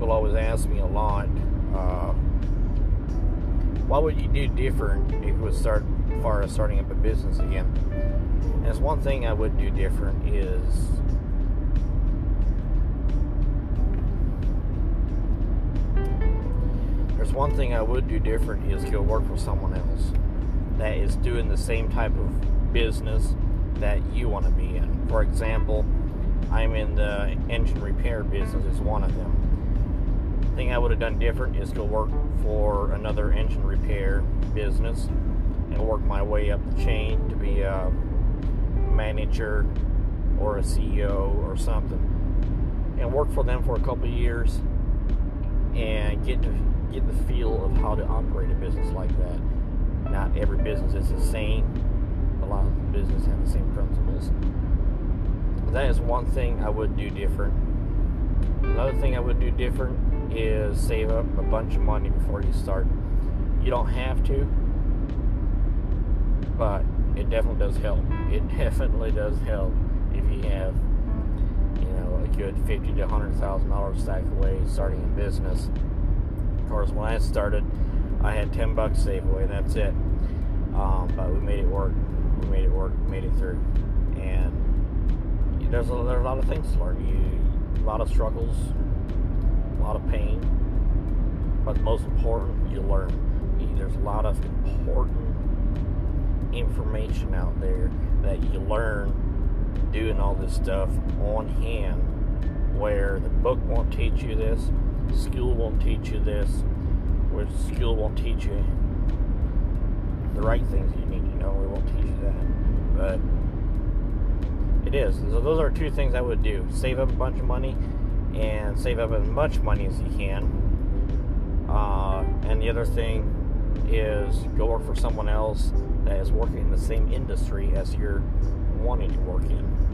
always ask me a lot, uh, what would you do different if you would start, as far as starting up a business again? And it's one thing I would do different is there's one thing I would do different is go work for someone else that is doing the same type of business that you want to be in. For example, I'm in the engine repair business is one of them. Thing I would have done different is go work for another engine repair business and work my way up the chain to be a manager or a CEO or something. And work for them for a couple years and get to get the feel of how to operate a business like that. Not every business is the same. A lot of business have the same principles that is one thing I would do different. Another thing I would do different is save up a bunch of money before you start. You don't have to, but it definitely does help. It definitely does help if you have, you know, a good fifty to hundred thousand dollars stacked away starting a business. Of course, when I started, I had ten bucks saved away. That's it. Um, but we made it work. We made it work. Made it through, and there's a, there's a lot of things to learn. You, a lot of struggles, a lot of pain, but most important, you learn. There's a lot of important information out there that you learn doing all this stuff on hand, where the book won't teach you this, school won't teach you this, where school won't teach you the right things you need to know. It won't teach you that, but it is. So those are two things I would do: save up a bunch of money and save up as much money as you can. Uh, and the other thing is go work for someone else that is working in the same industry as you're wanting to work in.